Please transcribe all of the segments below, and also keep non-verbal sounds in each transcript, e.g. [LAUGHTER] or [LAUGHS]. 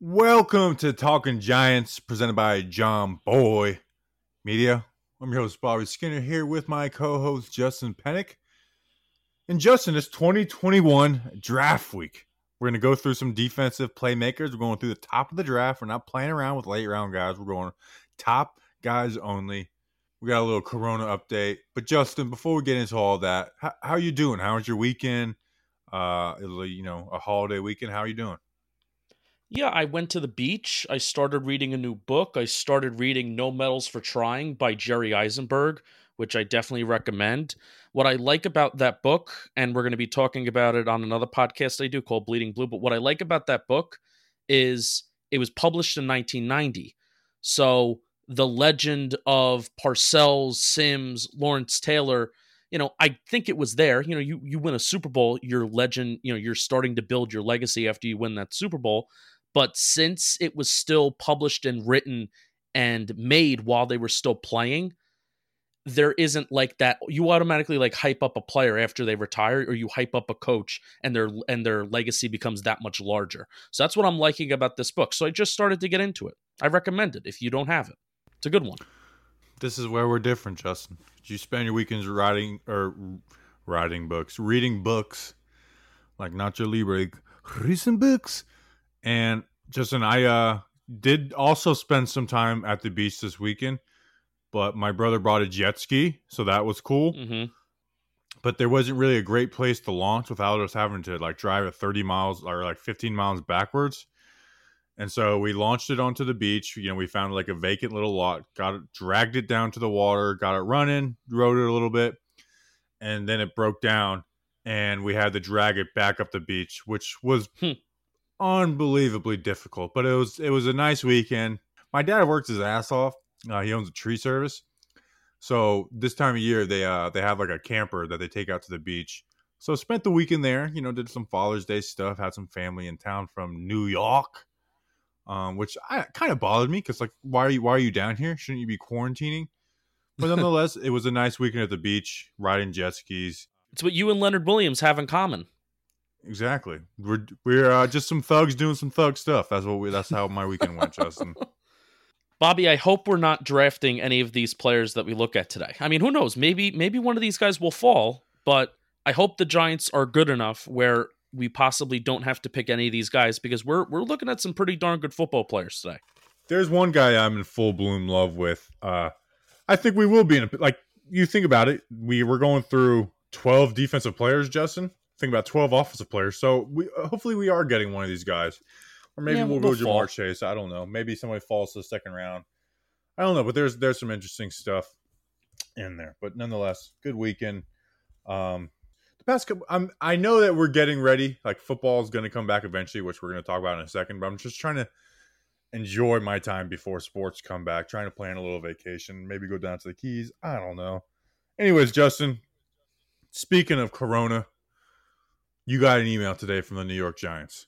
Welcome to Talking Giants, presented by John Boy Media. I'm your host, Bobby Skinner, here with my co host, Justin Pennick. And Justin, it's 2021 draft week. We're going to go through some defensive playmakers. We're going through the top of the draft. We're not playing around with late round guys. We're going top guys only. We got a little Corona update. But Justin, before we get into all that, how, how are you doing? How was your weekend? Uh, you know, a holiday weekend. How are you doing? Yeah, I went to the beach. I started reading a new book. I started reading No Medals for Trying by Jerry Izenberg, which I definitely recommend. What I like about that book, and we're going to be talking about it on another podcast I do called Bleeding Blue, but what I like about that book is it was published in 1990. So the legend of Parcells, Sims, Lawrence Taylor, you know, I think it was there. You know, you you win a Super Bowl, your legend, you know, you're starting to build your legacy after you win that Super Bowl. But since it was still published and written and made while they were still playing, there isn't like that you automatically like hype up a player after they retire or you hype up a coach and their and their legacy becomes that much larger. So that's what I'm liking about this book. So I just started to get into it. I recommend it if you don't have it. It's a good one. This is where we're different, Justin. You spend your weekends writing or writing books, reading books like Nacho Libre, reading books and Justin, I uh, did also spend some time at the beach this weekend, but my brother brought a jet ski, so that was cool. Mm-hmm. But there wasn't really a great place to launch without us having to like drive at 30 miles or like 15 miles backwards. And so we launched it onto the beach. You know, we found like a vacant little lot, got it, dragged it down to the water, got it running, rode it a little bit, and then it broke down, and we had to drag it back up the beach, which was hmm unbelievably difficult. But it was it was a nice weekend. My dad worked his ass off. Uh, he owns a tree service, so this time of year they uh they have like a camper that they take out to the beach. So spent the weekend there. You know, did some Father's Day stuff. Had some family in town from New York, um, which I kind of bothered me because like why are you why are you down here? Shouldn't you be quarantining? But [LAUGHS] nonetheless, it was a nice weekend at the beach, riding jet skis. It's what you and Leonard Williams have in common. Exactly. We're we're uh, just some thugs doing some thug stuff. That's what we. That's how my weekend went, Justin. [LAUGHS] Bobby, I hope we're not drafting any of these players that we look at today. I mean, who knows? Maybe maybe one of these guys will fall, but I hope the Giants are good enough where we possibly don't have to pick any of these guys because we're we're looking at some pretty darn good football players today. There's one guy I'm in full bloom love with. Uh, I think we will be in a, like you think about it. We were going through 12 defensive players, Justin think about 12 offensive players. So we hopefully we are getting one of these guys. Or maybe yeah, we'll, we'll go Ja'Marr Chase. I don't know. Maybe somebody falls to the second round. I don't know, but there's there's some interesting stuff in there. But nonetheless, good weekend. Um the past couple I'm I know that we're getting ready. Like football is gonna come back eventually, which we're gonna talk about in a second, but I'm just trying to enjoy my time before sports come back, trying to plan a little vacation, maybe go down to the keys. I don't know. Anyways, Justin, speaking of Corona, you got an email today from the New York Giants.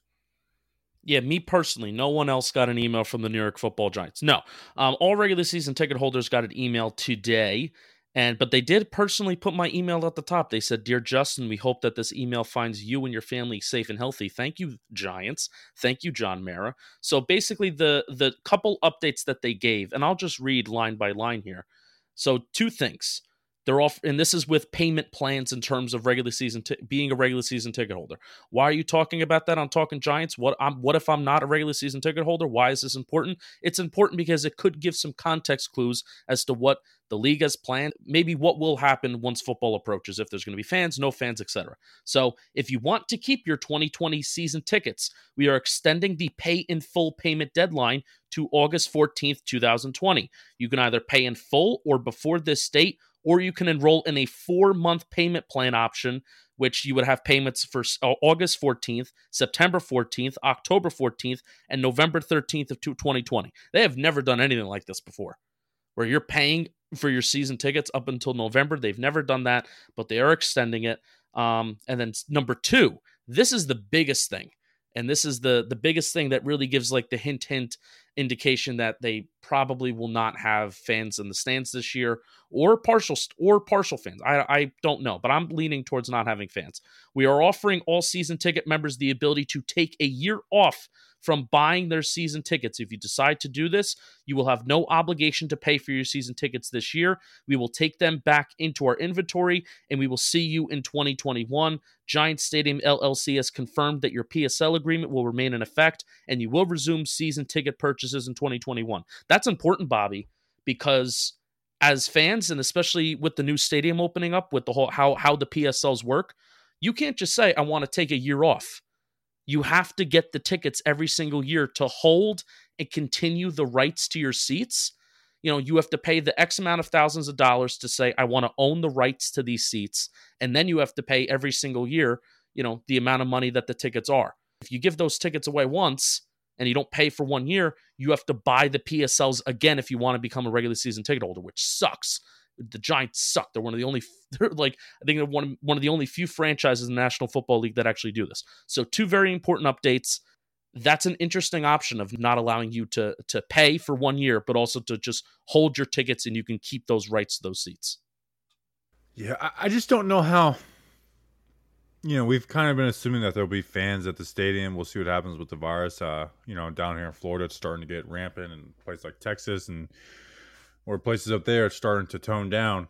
Yeah, me personally, no one else got an email from the New York Football Giants. No, um, all regular season ticket holders got an email today, and but they did personally put my email at the top. They said, "Dear Justin, we hope that this email finds you and your family safe and healthy. Thank you, Giants. Thank you, John Mara." So basically, the the couple updates that they gave, and I'll just read line by line here. So two things. They're off, and this is with payment plans in terms of regular season t- being a regular season ticket holder. Why are you talking about that? I'm talking Giants. What I'm what if I'm not a regular season ticket holder? Why is this important? It's important because it could give some context clues as to what the league has planned, maybe what will happen once football approaches, if there's going to be fans, no fans, etc. So, if you want to keep your 2020 season tickets, we are extending the pay in full payment deadline to August 14th, 2020. You can either pay in full or before this date or you can enroll in a four month payment plan option, which you would have payments for uh, August 14th, September 14th, October 14th, and November 13th of 2020. They have never done anything like this before, where you're paying for your season tickets up until November. They've never done that, but they are extending it. Um, and then number two, This is the biggest thing. And this is the the biggest thing that really gives like the hint hint indication that they probably will not have fans in the stands this year or partial or partial fans. I, I don't know, but I'm leaning towards not having fans. We are offering all season ticket members the ability to take a year off from buying their season tickets. If you decide to do this, you will have no obligation to pay for your season tickets this year. We will take them back into our inventory and we will see you in 2021. Giant Stadium LLC has confirmed that your PSL agreement will remain in effect and you will resume season ticket purchases in 2021. That's important, Bobby, because as fans and especially with the new stadium opening up with the whole how how the PSLs work, you can't just say I want to take a year off you have to get the tickets every single year to hold and continue the rights to your seats. You know, you have to pay the X amount of thousands of dollars to say, I want to own the rights to these seats. And then you have to pay every single year, you know, the amount of money that the tickets are. If you give those tickets away once and you don't pay for one year, you have to buy the PSLs again if you want to become a regular season ticket holder, which sucks the Giants suck. They're one of the only, [LAUGHS] they're like I think they're one one of the only few franchises in the National Football League that actually do this. So two very important updates. That's an interesting option of not allowing you to to pay for one year, but also to just hold your tickets and you can keep those rights to those seats. Yeah, I just don't know how. You know, we've kind of been assuming that there'll be fans at the stadium. We'll see what happens with the virus. Uh, you know, down here in Florida, it's starting to get rampant, and places like Texas and or places up there it's starting to tone down.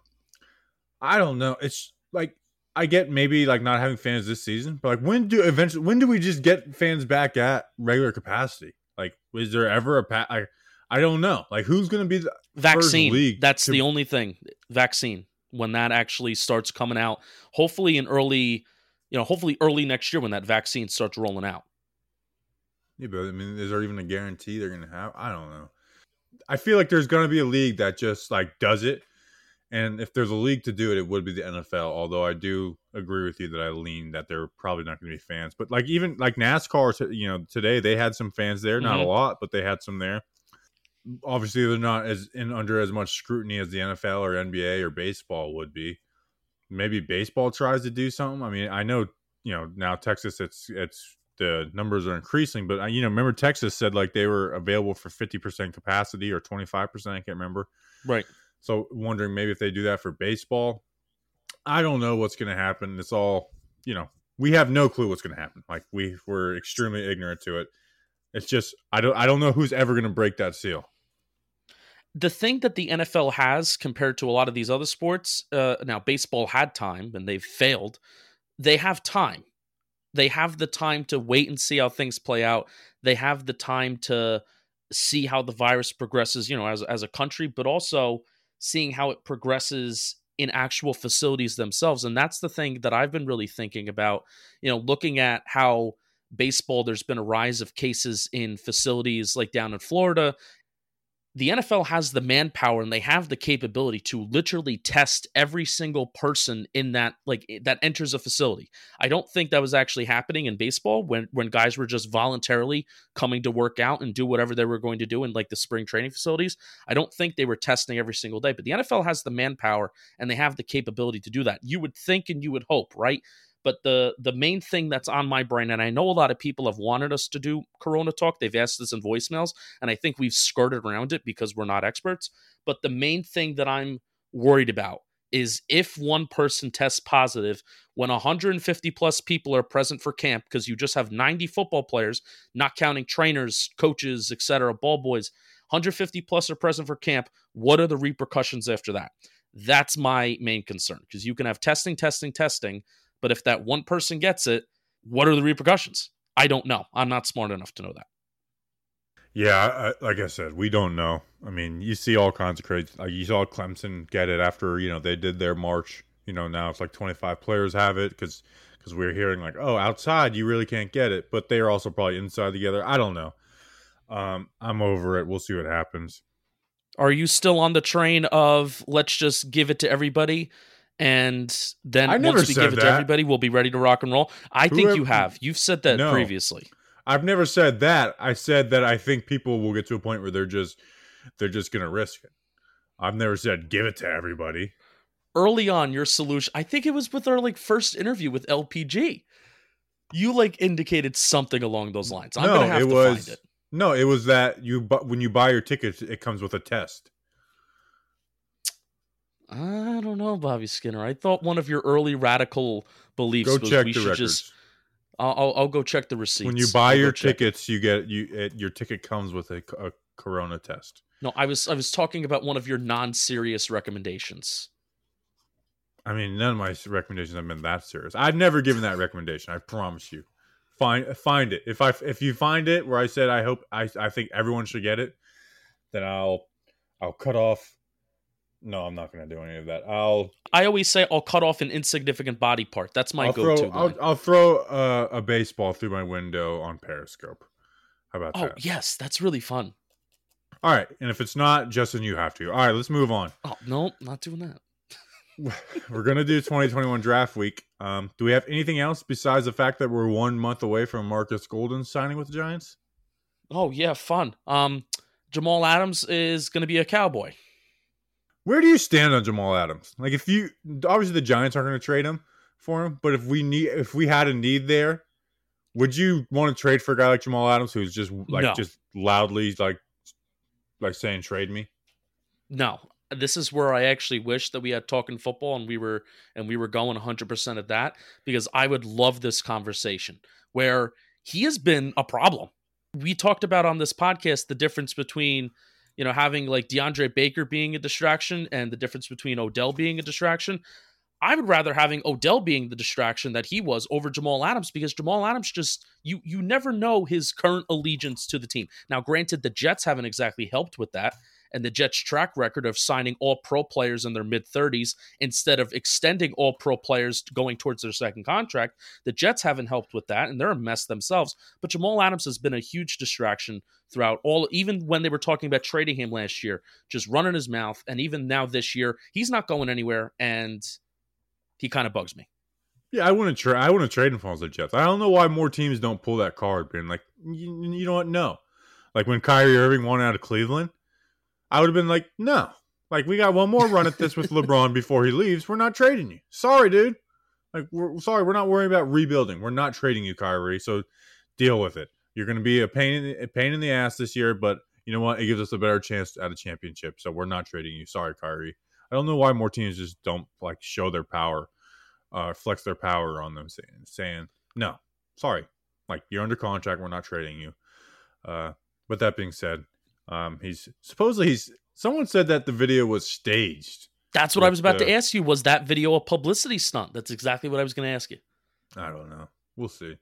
I don't know. It's like I get maybe like not having fans this season, but like when do eventually when do we just get fans back at regular capacity? Like, is there ever a pat? I I don't know. Like, who's going to be the vaccine? That's to- the only thing. Vaccine when that actually starts coming out. Hopefully in early, you know, hopefully early next year when that vaccine starts rolling out. Yeah, but I mean, is there even a guarantee they're going to have? I don't know. I feel like there's going to be a league that just like does it. And if there's a league to do it, it would be the NFL. Although I do agree with you that I lean that they're probably not going to be fans. But like even like NASCAR, you know, today they had some fans there, not mm-hmm. a lot, but they had some there. Obviously, they're not as in under as much scrutiny as the NFL or NBA or baseball would be. Maybe baseball tries to do something. I mean, I know you know now Texas, it's it's the numbers are increasing. But uh, you know, remember Texas said like they were available for fifty percent capacity or twenty five percent. I can't remember. Right. So wondering maybe if they do that for baseball. I don't know what's going to happen. It's all you know. We have no clue what's going to happen. Like we were extremely ignorant to it. It's just I don't I don't know who's ever going to break that seal. The thing that the NFL has compared to a lot of these other sports, uh, now baseball had time and they've failed. They have time they have the time to wait and see how things play out. They have the time to see how the virus progresses, you know, as as a country, but also seeing how it progresses in actual facilities themselves. And that's the thing that I've been really thinking about, you know, looking at how baseball there's been a rise of cases in facilities like down in Florida the NFL has the manpower and they have the capability to literally test every single person in that like that enters a facility. I don't think that was actually happening in baseball when when guys were just voluntarily coming to work out and do whatever they were going to do in like the spring training facilities. I don't think they were testing every single day, but the NFL has the manpower and they have the capability to do that. You would think and you would hope, right? But the the main thing that's on my brain, and I know a lot of people have wanted us to do Corona talk. They've asked us in voicemails, and I think we've skirted around it because we're not experts. But the main thing that I'm worried about is if one person tests positive when 150 plus people are present for camp because you just have 90 football players not counting trainers coaches etc ball boys 150 plus are present for camp what are the repercussions after that that's my main concern because you can have testing testing testing but if that one person gets it, what are the repercussions? I don't know. I'm not smart enough to know that. Yeah, I, like I said, we don't know. I mean, you see all kinds of crazy. Like you saw Clemson get it after you know they did their march. You know now it's like 25 players have it because because we're hearing like oh outside you really can't get it, but they are also probably inside together. I don't know. Um, I'm over it. We'll see what happens. Are you still on the train of let's just give it to everybody? And then once we give it that. to everybody, we'll be ready to rock and roll. I Whoever, think you have. You've said that no, previously. I've never said that. I said that I think people will get to a point where they're just they're just going to risk it. I've never said give it to everybody. Early on, your solution. I think it was with our like first interview with LPG. You like indicated something along those lines. I'm No, gonna have it to was- find it. No, it was that you but when you buy your tickets, it comes with a test. I don't know, Bobby Skinner. I thought one of your early radical beliefs Go was check we the should records. just. I'll, I'll, I'll go check the receipts. when you buy I'll your check. tickets, you get you it, your ticket comes with a, a corona test. No, I was I was talking about one of your non-serious recommendations. I mean, none of my recommendations have been that serious. I've never given that recommendation. I promise you. Find find it. If I if you find it where I said I hope I I think everyone should get it, then I'll I'll cut off. No, I'm not going to do any of that. I'll I always say I'll cut off an insignificant body part. That's my I'll go-to. throw I'll. I'll throw a, a baseball through my window on Periscope. How about oh that? Oh yes, that's really fun. All right, and if it's not, Justin, you have to. All right, let's move on. Oh no, not doing that. [LAUGHS] we're gonna do 2021 draft week. Um, do we have anything else besides the fact that we're one month away from Marcus Golden signing with the Giants? Oh yeah, fun. Um, Jamal Adams is going to be a cowboy. Where do you stand on Jamal Adams? Like, if you obviously the Giants aren't going to trade him for him, but if we need, if we had a need there, would you want to trade for a guy like Jamal Adams who's just like No. just loudly like like saying trade me? No, this is where I actually wish that we had talking football and we were and we were going 100% at that because I would love this conversation where he has been a problem. We talked about on this podcast the difference between you know having like DeAndre Baker being a distraction and the difference between Odell being a distraction. I would rather having Odell being the distraction that he was over Jamal Adams because Jamal Adams just you you never know his current allegiance to the team. Now granted the Jets haven't exactly helped with that and the Jets' track record of signing all pro players in their mid 30s instead of extending all pro players going towards their second contract. The Jets haven't helped with that, and they're a mess themselves. But Jamal Adams has been a huge distraction throughout all, even when they were talking about trading him last year, just running his mouth. And even now this year, he's not going anywhere, and he kind of bugs me. Yeah, I wouldn't trade. I wouldn't trade the Jets. I don't know why more teams don't pull that card, being like, you, you know what? No, like when Kyrie Irving won out of Cleveland, I would have been like, no, like we got one more run at this with LeBron before he leaves. We're not trading you. Sorry, dude. Like, we're sorry, we're not worrying about rebuilding. We're not trading you, Kyrie. So deal with it. You're going to be a pain in the, a pain in the ass this year, but you know what? It gives us a better chance at a championship. So we're not trading you. Sorry, Kyrie. I don't know why more teams just don't like show their power, uh, flex their power on them, saying, saying no, sorry, like you're under contract. We're not trading you. Uh, but that being said, um, he's supposedly he's. Someone said that the video was staged. That's what I was about With to ask you. Was that video a publicity stunt? That's exactly what I was going to ask you. I don't know. We'll see.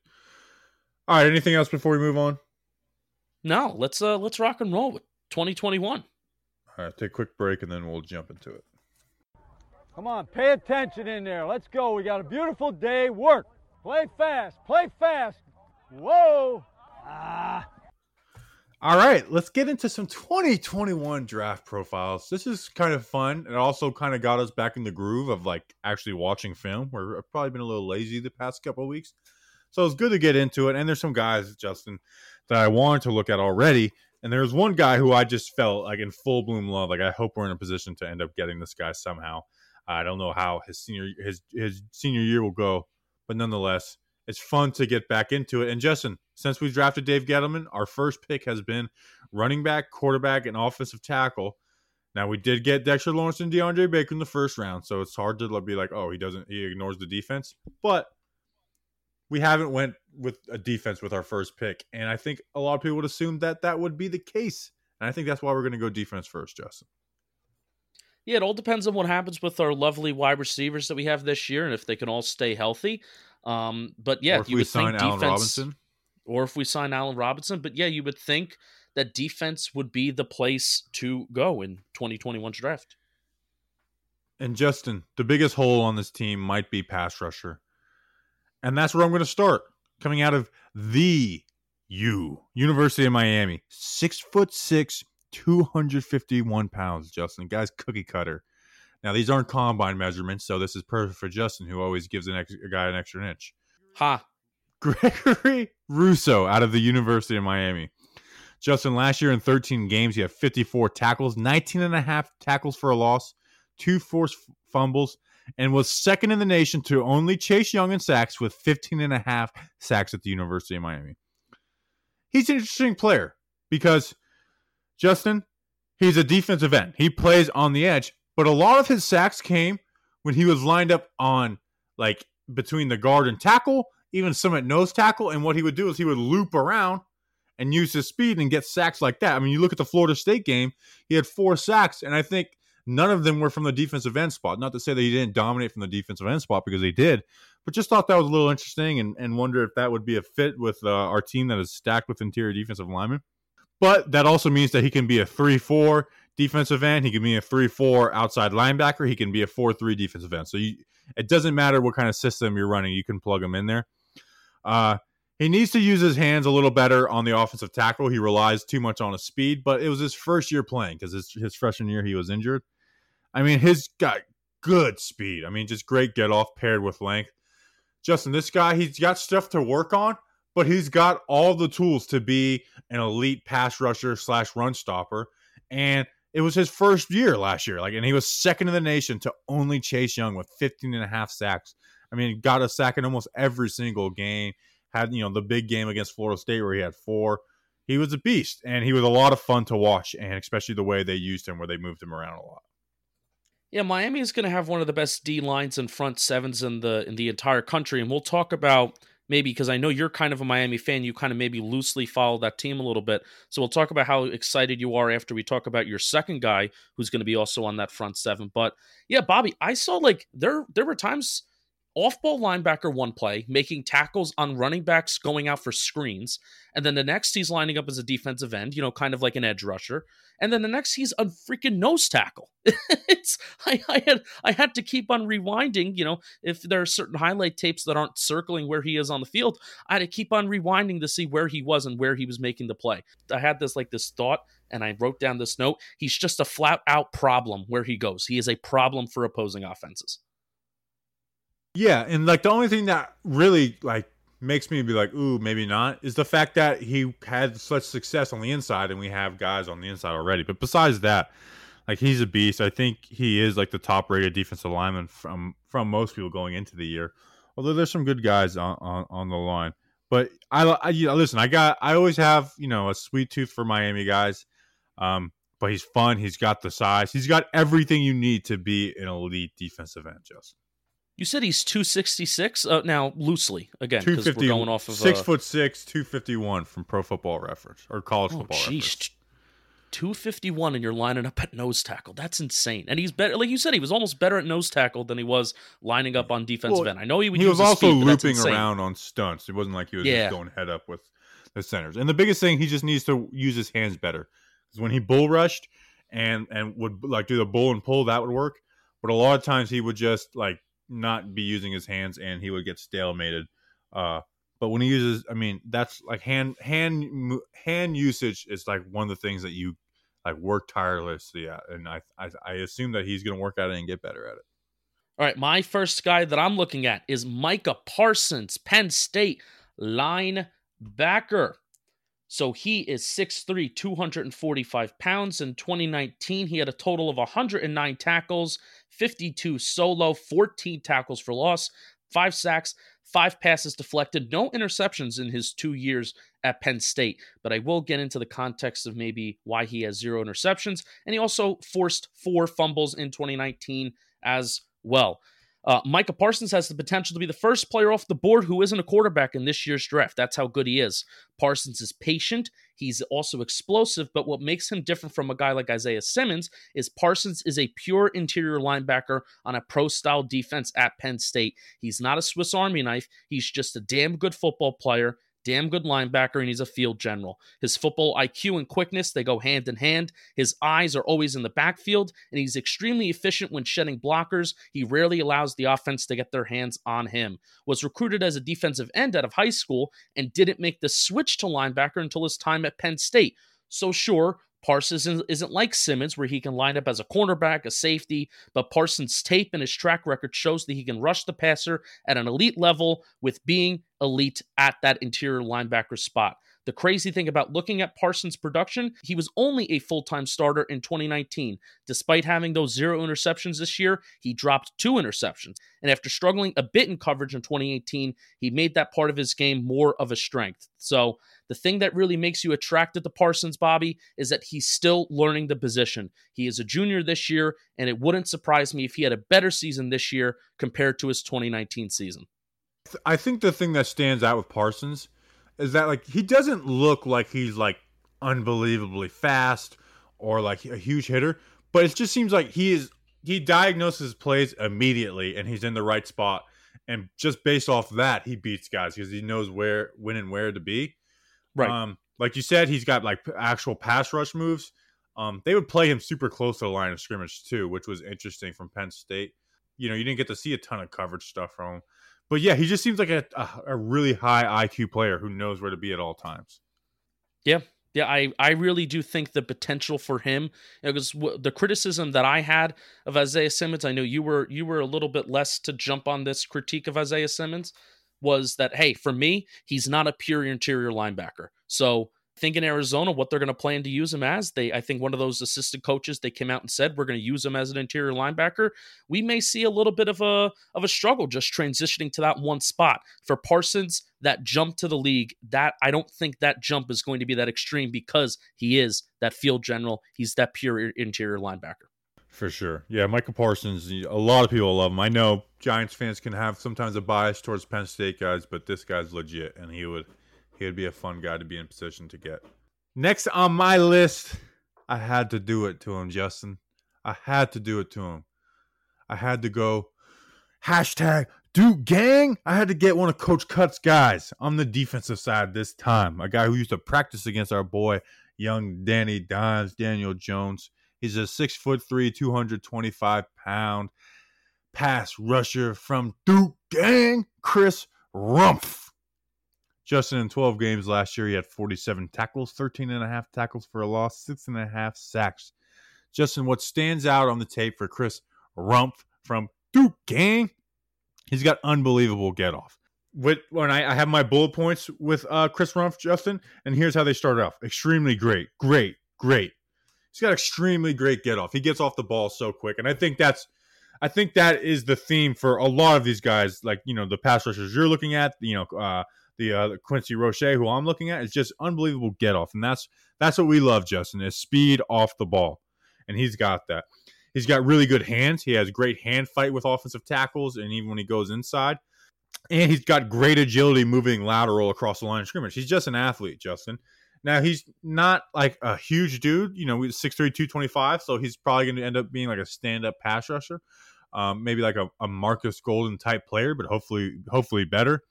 All right. Anything else before we move on? No, let's uh let's rock and roll with 2021. All right. Take a quick break and then we'll jump into it. Come on, pay attention in there. Let's go. We got a beautiful day. Work. Play fast. Play fast. Whoa. Ah. All right, let's get into some 2021 draft profiles. This is kind of fun. It also kind of got us back in the groove of like actually watching film. We're I've probably been a little lazy the past couple of weeks. So it's good to get into it. And there's some guys, Justin, that I wanted to look at already. And there's one guy who I just felt like in full bloom love. Like I hope we're in a position to end up getting this guy somehow. I don't know how his senior his his senior year will go, but nonetheless, it's fun to get back into it. And Justin, since we drafted Dave Gettleman, our first pick has been running back, quarterback, and offensive tackle. Now we did get Dexter Lawrence and DeAndre Baker in the first round, so it's hard to be like, oh, he doesn't, he ignores the defense. But we haven't went with a defense with our first pick, and I think a lot of people would assume that that would be the case, and I think that's why we're going to go defense first, Justin. Yeah, it all depends on what happens with our lovely wide receivers that we have this year and if they can all stay healthy. Um, but yeah, you would think defense, Robinson, or if we sign Allen Robinson. But yeah, you would think that defense would be the place to go in 2021's draft. And Justin, the biggest hole on this team might be pass rusher. And that's where I'm going to start. Coming out of the U, University of Miami. Six foot six, 251 pounds, Justin. Guy's cookie cutter. Now, these aren't combine measurements, so this is perfect for Justin, who always gives an ex- a guy an extra inch. Ha! [LAUGHS] Gregory Rousseau out of the University of Miami. Justin, last year in 13 games, he had 54 tackles, 19 and a half tackles for a loss, two forced fumbles, and was second in the nation to only Chase Young in sacks with 15 and a half sacks at the University of Miami. He's an interesting player because Justin, he's a defensive end. He plays on the edge, but a lot of his sacks came when he was lined up on like between the guard and tackle, even some at nose tackle. And what he would do is he would loop around and use his speed and get sacks like that. I mean, you look at the Florida State game, he had four sacks, and I think none of them were from the defensive end spot. Not to say that he didn't dominate from the defensive end spot because he did, but just thought that was a little interesting and, and wonder if that would be a fit with uh, our team that is stacked with interior defensive linemen. But that also means that he can be a 3 4 defensive end. He can be a 3 4 outside linebacker. He can be a 4 3 defensive end. So you, it doesn't matter what kind of system you're running, you can plug him in there. Uh, he needs to use his hands a little better on the offensive tackle. He relies too much on his speed, but it was his first year playing because his, his freshman year he was injured. I mean, his got good speed. I mean, just great get off paired with length. Justin, this guy, he's got stuff to work on, but he's got all the tools to be an elite pass rusher slash run stopper. And it was his first year last year. Like, and he was second in the nation to only Chase Young with 15 and a half sacks. I mean, got a sack in almost every single game had you know the big game against Florida State where he had four. He was a beast, and he was a lot of fun to watch, and especially the way they used him, where they moved him around a lot. Yeah, Miami is going to have one of the best D lines and front sevens in the in the entire country, and we'll talk about maybe because I know you're kind of a Miami fan, you kind of maybe loosely follow that team a little bit. So we'll talk about how excited you are after we talk about your second guy who's going to be also on that front seven. But yeah, Bobby, I saw like there there were times off ball linebacker one play, making tackles on running backs going out for screens. And then the next, he's lining up as a defensive end, you know, kind of like an edge rusher. And then the next, he's a freaking nose tackle. [LAUGHS] it's I, I had I had to keep on rewinding. You know, if there are certain highlight tapes that aren't circling where he is on the field, I had to keep on rewinding to see where he was and where he was making the play. I had this like this thought, and I wrote down this note. He's just a flat out problem where he goes. He is a problem for opposing offenses. Yeah, and like the only thing that really like makes me be like, ooh, maybe not, is the fact that he had such success on the inside, and we have guys on the inside already. But besides that, like he's a beast. I think he is like the top rated defensive lineman from from most people going into the year. Although there's some good guys on on, on the line. But I, I you know, listen. I got I always have you know a sweet tooth for Miami guys. Um, but he's fun. He's got the size. He's got everything you need to be an elite defensive end, Justin. You said he's 266 uh, now loosely again because we're going off of six uh, foot six, 251 from Pro Football Reference or College oh, Football geez. Reference. 251 and you're lining up at nose tackle. That's insane. And he's better, like you said, he was almost better at nose tackle than he was lining up on defensive well, end. I know he, he was also speed, looping around on stunts. It wasn't like he was yeah. just going head up with the centers. And the biggest thing, he just needs to use his hands better because when he bull rushed and and would like do the bull and pull, that would work. But a lot of times he would just like not be using his hands and he would get stalemated. Uh, but when he uses, I mean, that's like hand hand hand usage is like one of the things that you like work tirelessly at, and I I, I assume that he's going to work at it and get better at it. All right, my first guy that I'm looking at is Micah Parsons, Penn State linebacker. So he is 6'3, 245 pounds. In 2019, he had a total of 109 tackles, 52 solo, 14 tackles for loss, five sacks, five passes deflected, no interceptions in his two years at Penn State. But I will get into the context of maybe why he has zero interceptions. And he also forced four fumbles in 2019 as well. Uh, Micah Parsons has the potential to be the first player off the board who isn't a quarterback in this year's draft. That's how good he is. Parsons is patient. He's also explosive, but what makes him different from a guy like Isaiah Simmons is Parsons is a pure interior linebacker on a pro style defense at Penn State. He's not a Swiss Army knife. He's just a damn good football player damn good linebacker, and he's a field general. His football IQ and quickness, they go hand in hand. His eyes are always in the backfield, and he's extremely efficient when shedding blockers. He rarely allows the offense to get their hands on him. Was recruited as a defensive end out of high school and didn't make the switch to linebacker until his time at Penn State. So, sure, Parsons isn't like Simmons, where he can line up as a cornerback, a safety, but Parsons' tape and his track record shows that he can rush the passer at an elite level with being elite at that interior linebacker spot. The crazy thing about looking at Parsons' production, he was only a full time starter in 2019. Despite having those zero interceptions this year, he dropped two interceptions. And after struggling a bit in coverage in 2018, he made that part of his game more of a strength. So the thing that really makes you attracted to Parsons, Bobby, is that he's still learning the position. He is a junior this year, and it wouldn't surprise me if he had a better season this year compared to his 2019 season. I think the thing that stands out with Parsons is that like he doesn't look like he's like unbelievably fast or like a huge hitter, but it just seems like he is he diagnoses plays immediately and he's in the right spot. And just based off that, he beats guys because he knows where when and where to be. Right. Um, like you said, he's got like actual pass rush moves. Um, they would play him super close to the line of scrimmage too, which was interesting from Penn State. You know, you didn't get to see a ton of coverage stuff from him, but yeah, he just seems like a, a, really high IQ player who knows where to be at all times. Yeah, yeah, I, I really do think the potential for him because w- the criticism that I had of Isaiah Simmons, I know you were you were a little bit less to jump on this critique of Isaiah Simmons, was that hey, for me, he's not a pure interior linebacker. So think in Arizona what they're going to plan to use him as. They, I think, one of those assistant coaches they came out and said we're going to use him as an interior linebacker. We may see a little bit of a of a struggle just transitioning to that one spot for Parsons. That jump to the league, that I don't think that jump is going to be that extreme because he is that field general. He's that pure interior linebacker. For sure. Yeah, Michael Parsons, a lot of people love him. I know Giants fans can have sometimes a bias towards Penn State guys, but this guy's legit and he would he would be a fun guy to be in position to get. Next on my list, I had to do it to him, Justin. I had to do it to him. I had to go hashtag Duke Gang. I had to get one of Coach Cut's guys on the defensive side this time. A guy who used to practice against our boy, young Danny Dimes, Daniel Jones. He's a six foot three, 225 pound pass rusher from Duke Gang, Chris Rumph. Justin, in 12 games last year, he had 47 tackles, 13 and a half tackles for a loss, six and a half sacks. Justin, what stands out on the tape for Chris Rumph from Duke Gang, he's got unbelievable get off. When I, I have my bullet points with uh, Chris Rumph, Justin, and here's how they started off extremely great, great, great. He's got extremely great get off. He gets off the ball so quick. And I think that's I think that is the theme for a lot of these guys, like you know the pass rushers you're looking at, you know uh, the uh, Quincy Roche, who I'm looking at, is just unbelievable get off, and that's that's what we love, Justin, is speed off the ball, and he's got that. He's got really good hands. He has great hand fight with offensive tackles, and even when he goes inside, and he's got great agility moving lateral across the line of scrimmage. He's just an athlete, Justin. Now he's not like a huge dude, you know, 6'3", 225, so he's probably going to end up being like a stand-up pass rusher, um, maybe like a, a Marcus Golden type player, but hopefully, hopefully better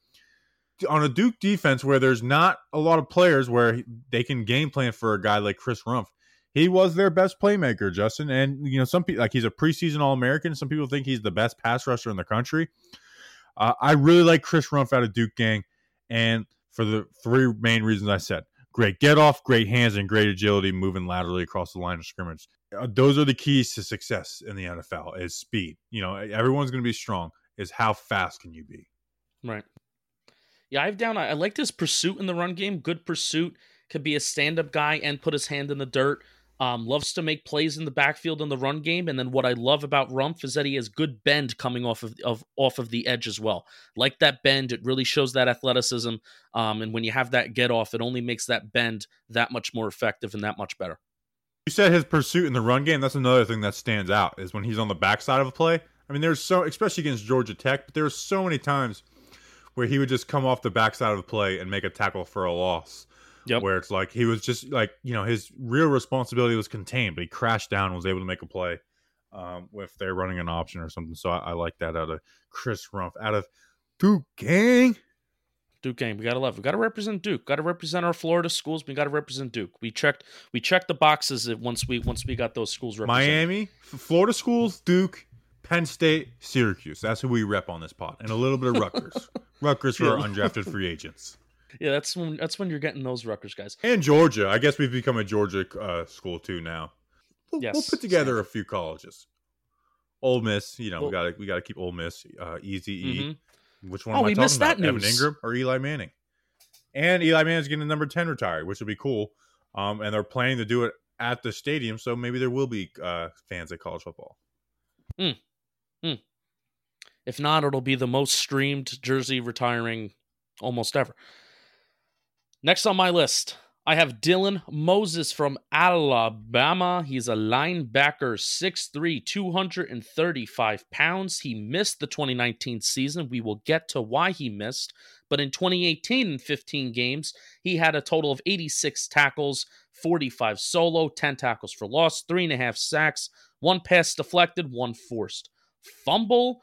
on a Duke defense where there's not a lot of players where they can game plan for a guy like Chris Rumph. He was their best playmaker, Justin, and you know some people like he's a preseason All American. Some people think he's the best pass rusher in the country. Uh, I really like Chris Rumph out of Duke gang, and for the three main reasons I said: great get off, great hands, and great agility moving laterally across the line of scrimmage. Uh, those are the keys to success in the NFL: is speed. You know, everyone's going to be strong. Is how fast can you be? Right. Yeah, I've down. I, I liked his pursuit in the run game. Good pursuit. Could be a stand up guy and put his hand in the dirt. Um, loves to make plays in the backfield in the run game, and then what I love about Rumph is that he has good bend coming off of, of off of the edge as well. Like that bend, it really shows that athleticism. Um, and when you have that get off, it only makes that bend that much more effective and that much better. You said his pursuit in the run game. That's another thing that stands out is when he's on the backside of a play. I mean, there's so especially against Georgia Tech, but there's so many times where he would just come off the backside of the play and make a tackle for a loss. Yep. Where it's like he was just like you know his real responsibility was contained, but he crashed down and was able to make a play um, if they're running an option or something. So I, I like that out of Chris Rumph, out of Duke Gang. Duke gang. We gotta love. We gotta represent Duke. Gotta represent our Florida schools. We gotta represent Duke. We checked. We checked the boxes once we once we got those schools. Represented. Miami, Florida schools, Duke, Penn State, Syracuse. That's who we rep on this pot, and a little bit of Rutgers. [LAUGHS] Rutgers for our undrafted free agents. Yeah, that's when that's when you're getting those Rutgers guys. And Georgia. I guess we've become a Georgia uh, school too now. We'll, yes, we'll put together a few colleges. Ole Miss, you know, well, we got to we got to keep Ole Miss, uh, Easy E. Mm-hmm. Which one Oh, am I we talking missed about? that Evan. Ingram or Eli Manning? And Eli Manning's getting a number ten retired, which would be cool. Um, and they're planning to do it at the stadium, so maybe there will be uh, fans at college football. Hmm. If not, it'll be the most streamed jersey retiring almost ever. Next on my list, I have Dylan Moses from Alabama. He's a linebacker, 6'3, 235 pounds. He missed the 2019 season. We will get to why he missed. But in 2018, in 15 games, he had a total of 86 tackles, 45 solo, 10 tackles for loss, three and a half sacks, one pass deflected, one forced fumble.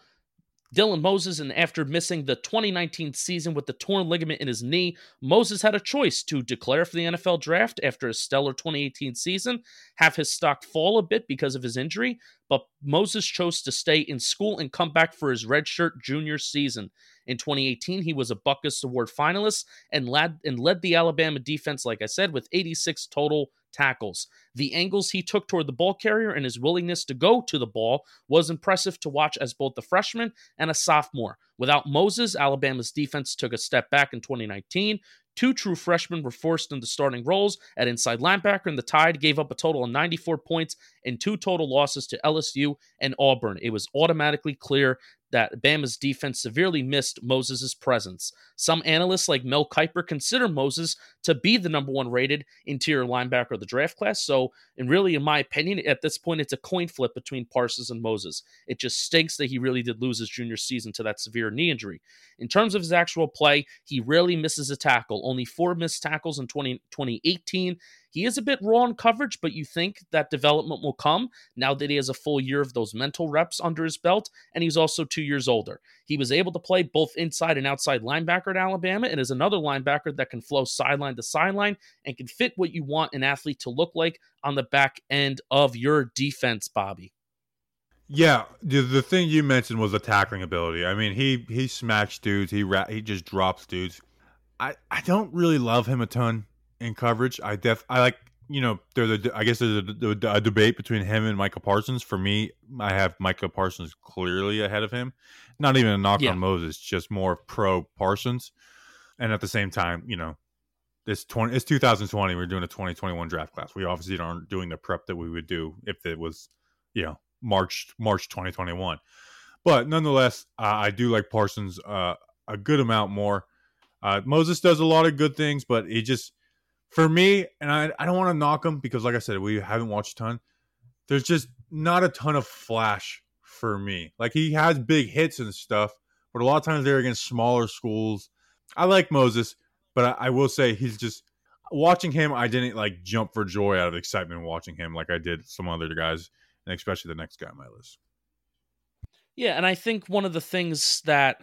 Dylan Moses, and after missing the 2019 season with the torn ligament in his knee, Moses had a choice to declare for the NFL draft after a stellar 2018 season, have his stock fall a bit because of his injury, but Moses chose to stay in school and come back for his redshirt junior season. In 2018, he was a Butkus Award finalist and led, and led the Alabama defense, like I said, with 86 total tackles. The angles he took toward the ball carrier and his willingness to go to the ball was impressive to watch as both a freshman and a sophomore. Without Moses, Alabama's defense took a step back in 2019. Two true freshmen were forced into starting roles at inside linebacker, and the Tide gave up a total of 94 points and two total losses to LSU and Auburn. It was automatically clear that Bama's defense severely missed Moses' presence. Some analysts like Mel Kiper consider Moses to be the number one rated interior linebacker of the draft class. So, and really, in my opinion, at this point, it's a coin flip between Parsons and Moses. It just stinks that he really did lose his junior season to that severe knee injury. In terms of his actual play, he rarely misses a tackle, only four missed tackles in 20, 2018. He is a bit raw in coverage, but you think that development will come now that he has a full year of those mental reps under his belt, and he's also two years older. He was able to play both inside and outside linebacker at Alabama, and is another linebacker that can flow sideline to sideline and can fit what you want an athlete to look like on the back end of your defense, Bobby. Yeah, the, the thing you mentioned was the tackling ability. I mean, he he smacks dudes. He ra- he just drops dudes. I I don't really love him a ton in coverage. I def I like you know there's a I guess there's a, a, a debate between him and Michael Parsons. For me, I have Michael Parsons clearly ahead of him. Not even a knock Yeah. on Moses, just more pro Parsons. And at the same time, you know, this twenty it's 2020. We're doing a 2021 draft class. We obviously aren't doing the prep that we would do if it was, you know, March March 2021. But nonetheless, uh, I do like Parsons uh, a good amount more. Uh, Moses does a lot of good things, but he just for me, and I, I don't want to knock him because, like I said, we haven't watched a ton. There's just not a ton of flash for me. Like he has big hits and stuff, but a lot of times they're against smaller schools. I like Moses, but I, I will say he's just watching him. I didn't like jump for joy out of excitement watching him like I did some other guys, and especially the next guy on my list. Yeah, and I think one of the things that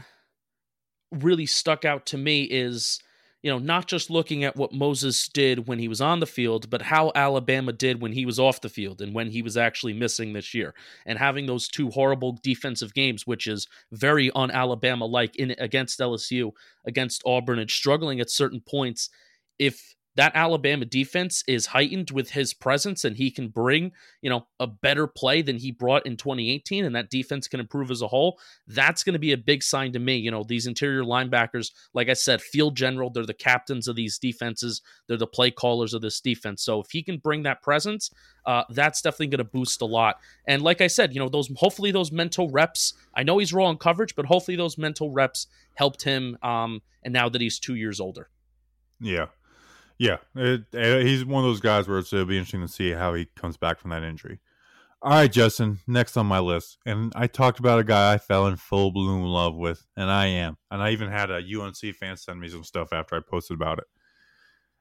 really stuck out to me is, you know, not just looking at what Moses did when he was on the field, but how Alabama did when he was off the field and when he was actually missing this year. And having those two horrible defensive games, which is very un Alabama like in against LSU, against Auburn, and struggling at certain points. If that Alabama defense is heightened with his presence and he can bring, you know, a better play than he brought in 2018 and that defense can improve as a whole, that's going to be a big sign to me. You know, these interior linebackers, like I said, field general, they're the captains of these defenses, they're the play callers of this defense. So if he can bring that presence, uh, that's definitely going to boost a lot. And like I said, you know, those hopefully those mental reps, I know he's raw in coverage, but hopefully those mental reps helped him um and now that he's 2 years older. Yeah. Yeah. It, uh, he's one of those guys where it'll be interesting to see how he comes back from that injury. All right, Justin, next on my list. And I talked about a guy I fell in full bloom love with, and I am. And I even had a UNC fan send me some stuff after I posted about it.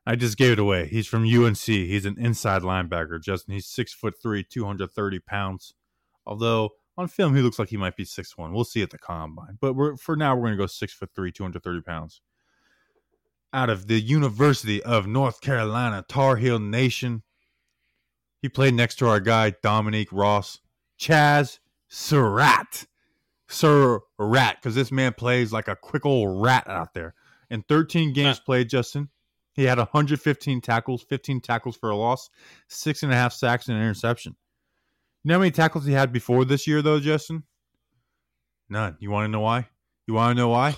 I just gave it away. He's from UNC. He's an inside linebacker, Justin. He's six foot three, 230 pounds. Although on film he looks like he might be six one. We'll see at the combine. But for now we're gonna go six foot three, 230 pounds out of the University of North Carolina, Tar Heel Nation. He played next to our guy, Dominique Ross. Chaz Surratt. Surratt, because this man plays like a quick old rat out there. In 13 games played, Justin, he had 115 tackles, 15 tackles for a loss, six and a half sacks, and an interception. You know how many tackles he had before this year, though, Justin? None. You want to know why? You want to know why?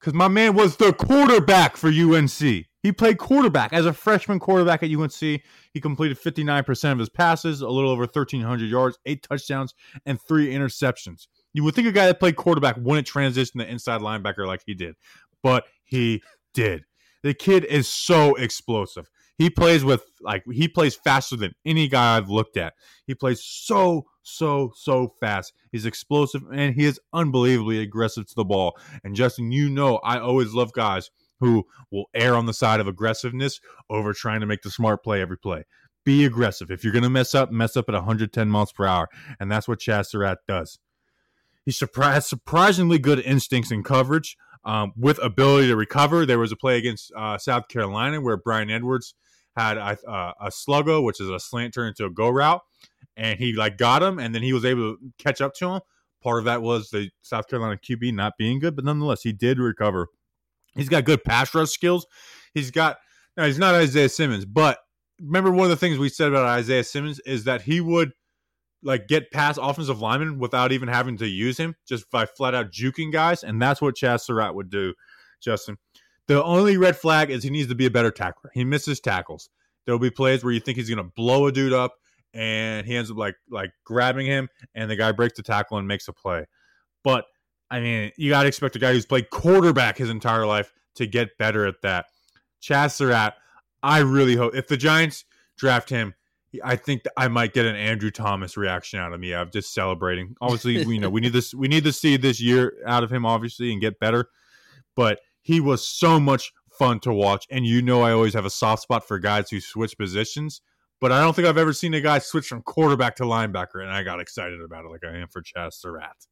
Because my man was the quarterback for UNC. He played quarterback as a freshman quarterback at UNC. He completed 59% of his passes, a little over 1,300 yards, eight touchdowns, and three interceptions. You would think a guy that played quarterback wouldn't transition to inside linebacker like he did, but he did. The kid is so explosive. He plays with like he plays faster than any guy I've looked at. He plays so so so fast. He's explosive and he is unbelievably aggressive to the ball. And Justin, you know I always love guys who will err on the side of aggressiveness over trying to make the smart play every play. Be aggressive. If you're going to mess up, mess up at 110 miles per hour, and that's what Chazz Surratt does. He surprised surprisingly good instincts in coverage um, with ability to recover. There was a play against uh, South Carolina where Bryan Edwards had a, uh, a sluggo, which is a slant turn into a go route, and he like got him, and then he was able to catch up to him. Part of that was the South Carolina QB not being good, but nonetheless, he did recover. He's got good pass rush skills. He's got now he's not Isaiah Simmons, but remember one of the things we said about Isaiah Simmons is that he would like get past offensive linemen without even having to use him, just by flat out juking guys, and that's what Chazz Surratt would do, Justin. The only red flag is he needs to be a better tackler. He misses tackles. There'll be plays where you think he's going to blow a dude up, and he ends up like like grabbing him, and the guy breaks the tackle and makes a play. But I mean, you got to expect a guy who's played quarterback his entire life to get better at that. Chazz Surratt, I really hope if the Giants draft him, I think I might get an Andrew Thomas reaction out of me. I'm just celebrating. Obviously, we know we need this. We need to see this year out of him, obviously, and get better. But he was so much fun to watch. And you know, I always have a soft spot for guys who switch positions, but I don't think I've ever seen a guy switch from quarterback to linebacker, and I got excited about it like I am for Chazz Surratt.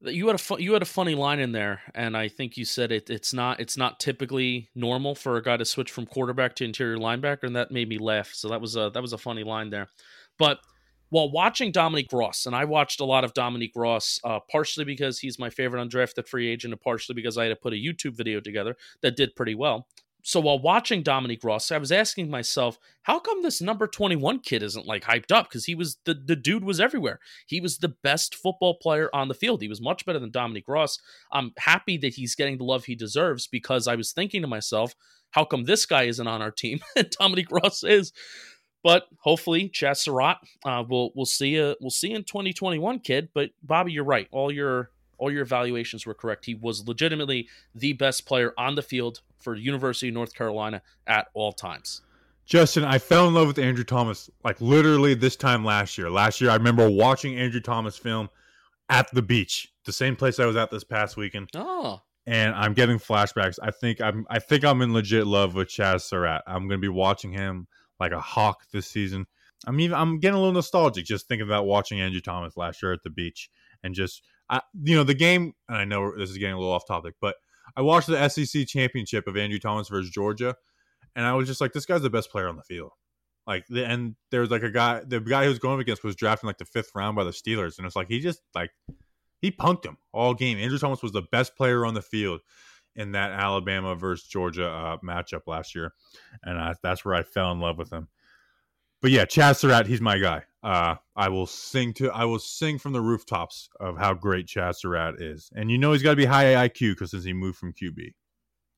You had a fu- you had a funny line in there, and I think you said it. It's not it's not typically normal for a guy to switch from quarterback to interior linebacker, and that made me laugh. So that was a that was a funny line there. But while watching Dominique Ross, and I watched a lot of Dominique Ross, uh, partially because he's my favorite undrafted free agent, and partially because I had to put a YouTube video together that did pretty well. So while watching Dominique Ross, I was asking myself, how come this number 21 kid isn't like hyped up? Because he was the, the dude was everywhere. He was the best football player on the field. He was much better than Dominique Ross. I'm happy that he's getting the love he deserves because I was thinking to myself, how come this guy isn't on our team [LAUGHS] and Dominique Ross is? But hopefully, Chazz Surratt, uh, we'll we'll see you we'll see in 2021, kid. But Bobby, you're right. All your all your evaluations were correct. He was legitimately the best player on the field for University of North Carolina at all times. Justin, I fell in love with Andrew Thomas like literally this time last year. Last year, I remember watching Andrew Thomas film at the beach, the same place I was at this past weekend. Oh, and I'm getting flashbacks. I think I'm I think I'm in legit love with Chazz Surratt. I'm going to be watching him like a hawk this season. I'm even I'm getting a little nostalgic just thinking about watching Andrew Thomas last year at the beach and just I, you know the game. And I know this is getting a little off topic, but I watched the SEC championship of Andrew Thomas versus Georgia, and I was just like, this guy's the best player on the field. Like, and there's like a guy, the guy he was going against was drafted like the fifth round by the Steelers, and it's like he just like he punked him all game. Andrew Thomas was the best player on the field in that Alabama versus Georgia uh, matchup last year, and I, that's where I fell in love with him. But yeah, Chazz Surratt, he's my guy. Uh, I will sing to I will sing from the rooftops of how great Chazz Surratt is, and you know he's got to be high IQ because since he moved from QB.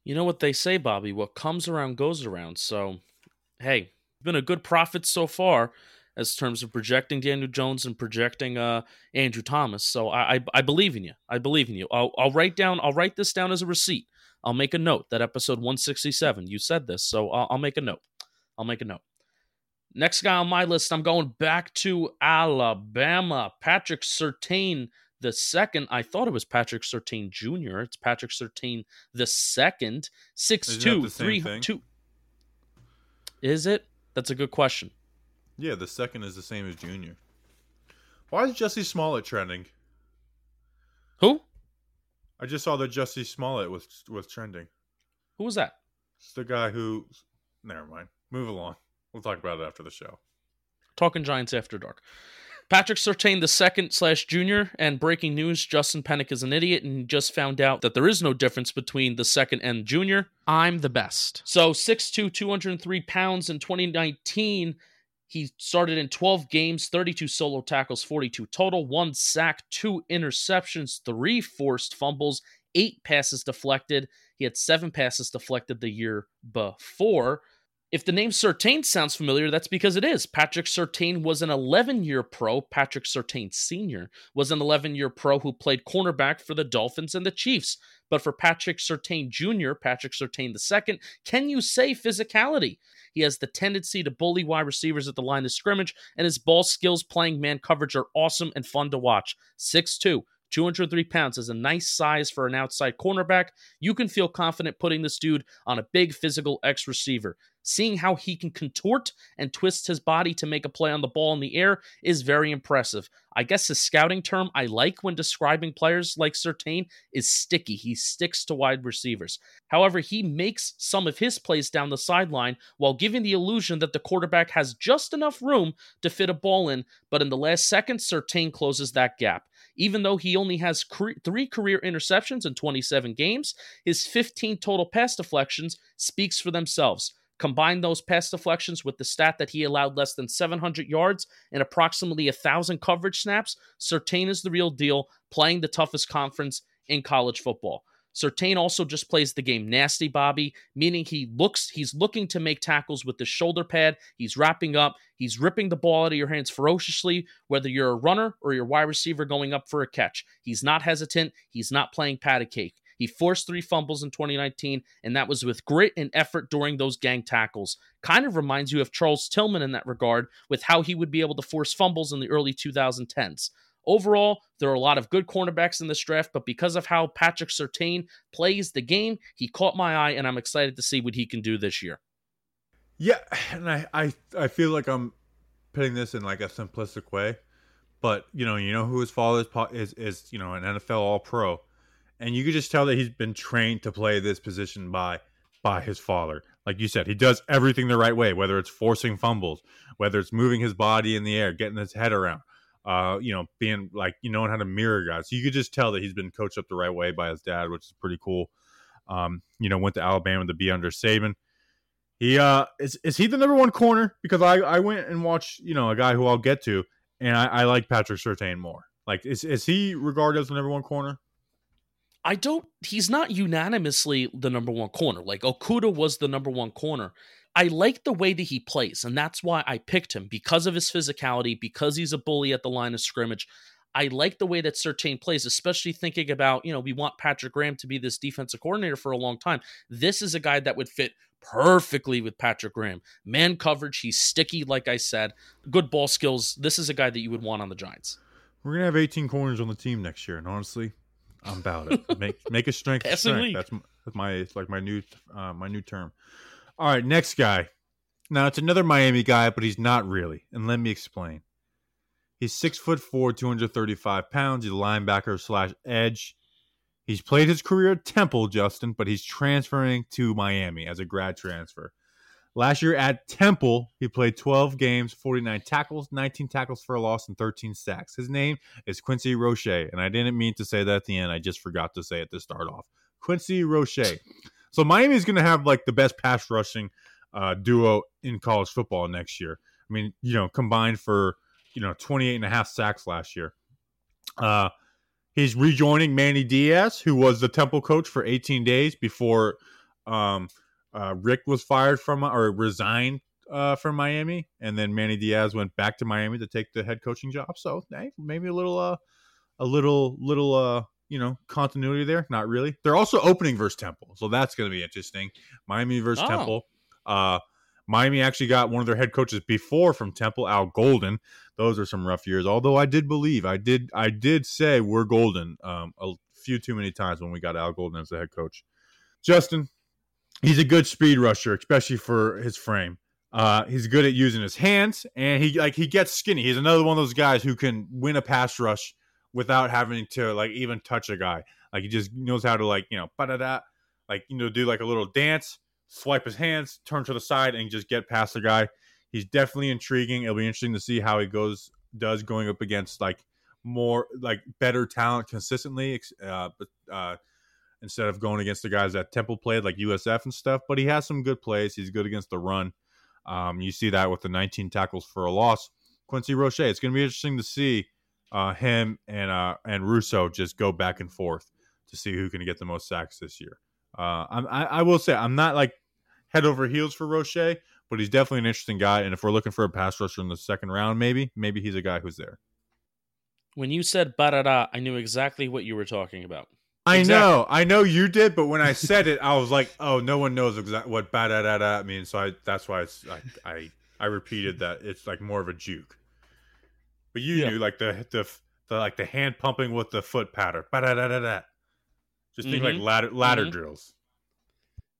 You know what they say, Bobby? What comes around goes around. So, hey, been a good prophet so far as terms of projecting Daniel Jones and projecting uh, Andrew Thomas. So I, I, I believe in you. I believe in you. I'll, I'll write down. I'll write this down as a receipt. I'll make a note that episode 167. You said this, so I'll, I'll make a note. I'll make a note. Next guy on my list, I'm going back to Alabama. Patrick Surtain the second. I thought it was Patrick Surtain Jr. It's Patrick Surtain the second. Six two three two. Is it? That's a good question. Yeah, the second is the same as Junior. Why is Jussie Smollett trending? Who? I just saw that Jussie Smollett was was trending. Who was that? It's the guy who. Never mind. Move along. We'll talk about it after the show. Talking Giants after dark. Patrick Surtain the second slash junior, and breaking news: Justin Pennick is an idiot and just found out that there is no difference between the second and junior. I'm the best. So 6'2", 203 pounds in 2019 He started in 12 games, 32 solo tackles, 42 total, one sack, two interceptions, three forced fumbles, eight passes deflected. He had seven passes deflected the year before. If the name Surtain sounds familiar, that's because it is. Patrick Surtain was an 11 year pro. Patrick Surtain Sr. was an 11 year pro who played cornerback for the Dolphins and the Chiefs. But for Patrick Surtain Jr., Patrick Surtain II, can you say physicality? He has the tendency to bully wide receivers at the line of scrimmage, and his ball skills playing man coverage are awesome and fun to watch. 6'2, 203 pounds is a nice size for an outside cornerback. You can feel confident putting this dude on a big physical X receiver. Seeing how he can contort and twist his body to make a play on the ball in the air is very impressive. I guess the scouting term I like when describing players like Surtain is sticky. He sticks to wide receivers. However, he makes some of his plays down the sideline while giving the illusion that the quarterback has just enough room to fit a ball in, but in the last second, Surtain closes that gap. Even though he only has cre- three career interceptions in 27 games, his 15 total pass deflections speaks for themselves. Combine those pass deflections with the stat that he allowed less than 700 yards and approximately 1,000 coverage snaps, Surtain is the real deal, playing the toughest conference in college football. Surtain also just plays the game nasty, Bobby, meaning he looks he's looking to make tackles with the shoulder pad. He's wrapping up, he's ripping the ball out of your hands ferociously, whether you're a runner or your wide receiver going up for a catch. He's not hesitant, he's not playing patty cake. He forced three fumbles in 2019, and that was with grit and effort during those gang tackles. Kind of reminds you of Charles Tillman in that regard, with how he would be able to force fumbles in the early 2010s. Overall, there are a lot of good cornerbacks in this draft, but because of how Patrick Surtain plays the game, he caught my eye, and I'm excited to see what he can do this year. Yeah, and I, I, I feel like I'm putting this in like a simplistic way, but you know, you know who his father is, is, is you know, an NFL All Pro and you could just tell that he's been trained to play this position by by his father. Like you said, he does everything the right way, whether it's forcing fumbles, whether it's moving his body in the air, getting his head around, uh, you know, being like you knowing how to mirror guys. So you could just tell that he's been coached up the right way by his dad, which is pretty cool. Um, you know, went to Alabama to be under Saban. He uh is is he the number one corner? Because I I went and watched you know a guy who I'll get to, and I, I like Patrick Surtain more. Like is is he regarded as the number one corner? I don't. He's not unanimously the number one corner. Like Okudah was the number one corner. I like the way that he plays, and that's why I picked him because of his physicality, because he's a bully at the line of scrimmage. I like the way that Surtain plays, especially thinking about, you know, we want Patrick Graham to be this defensive coordinator for a long time. This is a guy that would fit perfectly with Patrick Graham. Man coverage, he's sticky, like I said, good ball skills. This is a guy that you would want on the Giants. We're gonna have 18 corners on the team next year, and honestly, I'm about it. Make [LAUGHS] make a strength. strength. That's, that's my it's like my new uh, my new term. All right, next guy. Now it's another Miami guy, but he's not really. And let me explain. He's six foot four, 235 pounds. He's a linebacker slash edge. He's played his career at Temple, Justin, but he's transferring to Miami as a grad transfer. Last year at Temple, he played 12 games, 49 tackles, 19 tackles for a loss, and 13 sacks. His name is Quincy Roche, and I didn't mean to say that at the end. I just forgot to say it to start off. Quincy Roche. So Miami is going to have like the best pass rushing uh, duo in college football next year. I mean, you know, combined for you know 28 and a half sacks last year. Uh, he's rejoining Manny Diaz, who was the Temple coach for 18 days before. Um, uh, Richt was fired from or resigned uh, from Miami, and then Manny Diaz went back to Miami to take the head coaching job. So hey, maybe a little, uh, a little, little, uh, you know, continuity there. Not really. They're also opening versus Temple, so that's going to be interesting. Miami versus oh. Temple. Uh, Miami actually got one of their head coaches before from Temple, Al Golden. Those are some rough years. Although I did believe, I did, I did say we're golden um, a few too many times when we got Al Golden as the head coach. Justin, he's a good speed rusher, especially for his frame. Uh, he's good at using his hands, and he like he gets skinny. He's another one of those guys who can win a pass rush without having to like even touch a guy. Like he just knows how to like you know da like you know do like a little dance, swipe his hands, turn to the side, and just get past the guy. He's definitely intriguing. It'll be interesting to see how he goes does going up against like more like better talent consistently. Uh, but uh, instead of going against the guys that Temple played like USF and stuff. But he has some good plays. He's good against the run. Um, you see that with the 19 tackles for a loss. Quincy Roche. It's going to be interesting to see uh, him and uh, and Rousseau just go back and forth to see who can get the most sacks this year. Uh, I, I will say I'm not like head over heels for Roche, but he's definitely an interesting guy. And if we're looking for a pass rusher in the second round, maybe maybe he's a guy who's there. When you said barada, I knew exactly what you were talking about. I exactly. know, I know you did, but when I said it, I was like, "Oh, no one knows exactly what barada means." So I, that's why it's I, I, I repeated that it's like more of a juke. But you yeah. knew like the, the the like the hand pumping with the foot patter, ba-da-da-da-da. Just think mm-hmm. like ladder ladder mm-hmm. drills.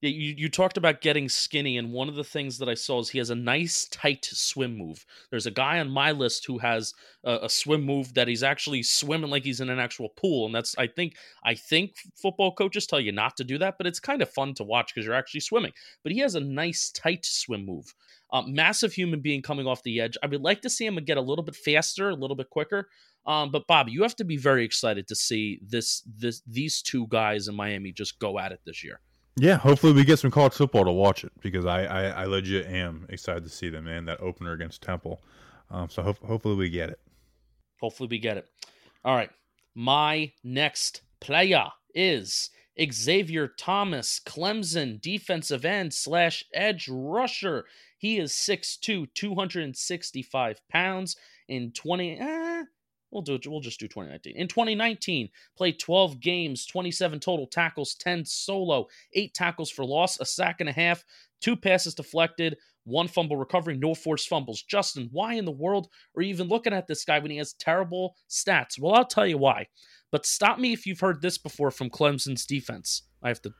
You, you talked about getting skinny, and one of the things that I saw is he has a nice tight swim move. There's a guy on my list who has a, a, swim move that he's actually swimming like he's in an actual pool, and that's I think I think football coaches tell you not to do that, but it's kind of fun to watch because you're actually swimming. But he has a nice tight swim move. Uh, massive human being coming off the edge. I would like to see him get a little bit faster, a little bit quicker. Um, but Bob, you have to be very excited to see this this these two guys in Miami just go at it this year. Yeah, hopefully we get some college football to watch it because I, I, I legit am excited to see them, man. That opener against Temple. Um, so ho- hopefully we get it. Hopefully we get it. All right. My next player is Xavier Thomas, Clemson defensive end slash edge rusher. He is 6'2, 265 pounds in 20. Eh, We'll do. We'll just do 2019. In 2019, played 12 games, 27 total tackles, 10 solo, eight tackles for loss, a sack and a half, two passes deflected, one fumble recovery, no forced fumbles. Justin, why in the world are you even looking at this guy when he has terrible stats? Well, I'll tell you why. But stop me if you've heard this before from Clemson's defense. I have to.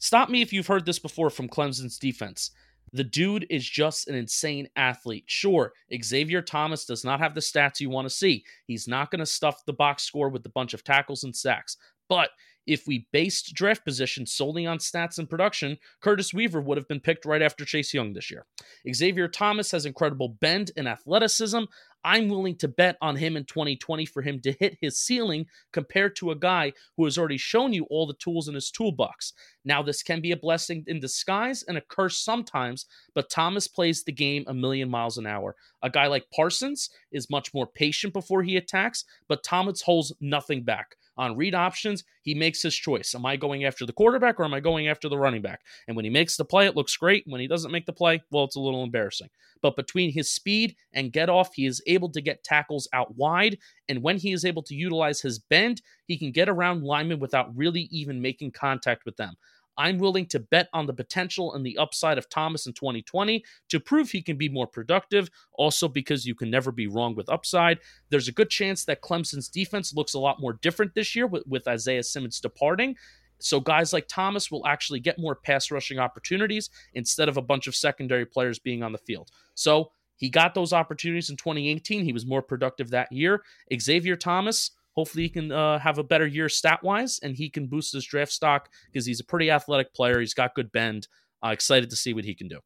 Stop me if you've heard this before from Clemson's defense. The dude is just an insane athlete. Sure, Xavier Thomas does not have the stats you want to see. He's not going to stuff the box score with a bunch of tackles and sacks. But if we based draft position solely on stats and production, Curtis Weaver would have been picked right after Chase Young this year. Xavier Thomas has incredible bend and athleticism. I'm willing to bet on him in 2020 for him to hit his ceiling compared to a guy who has already shown you all the tools in his toolbox. Now, this can be a blessing in disguise and a curse sometimes, but Thomas plays the game a million miles an hour. A guy like Parsons is much more patient before he attacks, but Thomas holds nothing back on read options, he makes his choice. Am I going after the quarterback or am I going after the running back? And when he makes the play, it looks great. When he doesn't make the play, well, it's a little embarrassing. But between his speed and get off, he is able to get tackles out wide. And when he is able to utilize his bend, he can get around linemen without really even making contact with them. I'm willing to bet on the potential and the upside of Thomas in 2020 to prove he can be more productive. Also, because you can never be wrong with upside. There's a good chance that Clemson's defense looks a lot more different this year with, with Isaiah Simmons departing. So guys like Thomas will actually get more pass rushing opportunities instead of a bunch of secondary players being on the field. So he got those opportunities in 2018. He was more productive that year. Xavier Thomas, Hopefully, he can uh, have a better year stat wise and he can boost his draft stock because he's a pretty athletic player. He's got good bend. Uh, excited to see what he can do.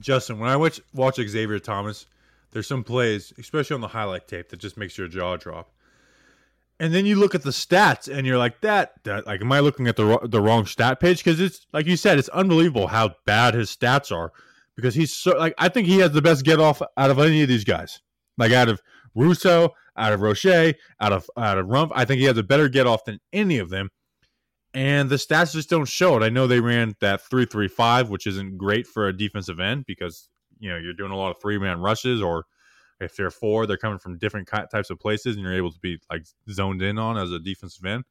Justin, when I watch, watch Xavier Thomas, there's some plays, especially on the highlight tape, that just makes your jaw drop. And then you look at the stats, and you're like, "That, that like, am I looking at the the wrong stat page?" Because it's like you said, it's unbelievable how bad his stats are. Because he's so like, I think he has the best get off out of any of these guys. Like out of Rousseau, out of Roche, out of out of Rumph. I think he has a better get off than any of them. And the stats just don't show it. I know they ran that three three five, which isn't great for a defensive end because you know you're doing a lot of three man rushes, or if they're four, they're coming from different types of places, and you're able to be like zoned in on as a defensive end.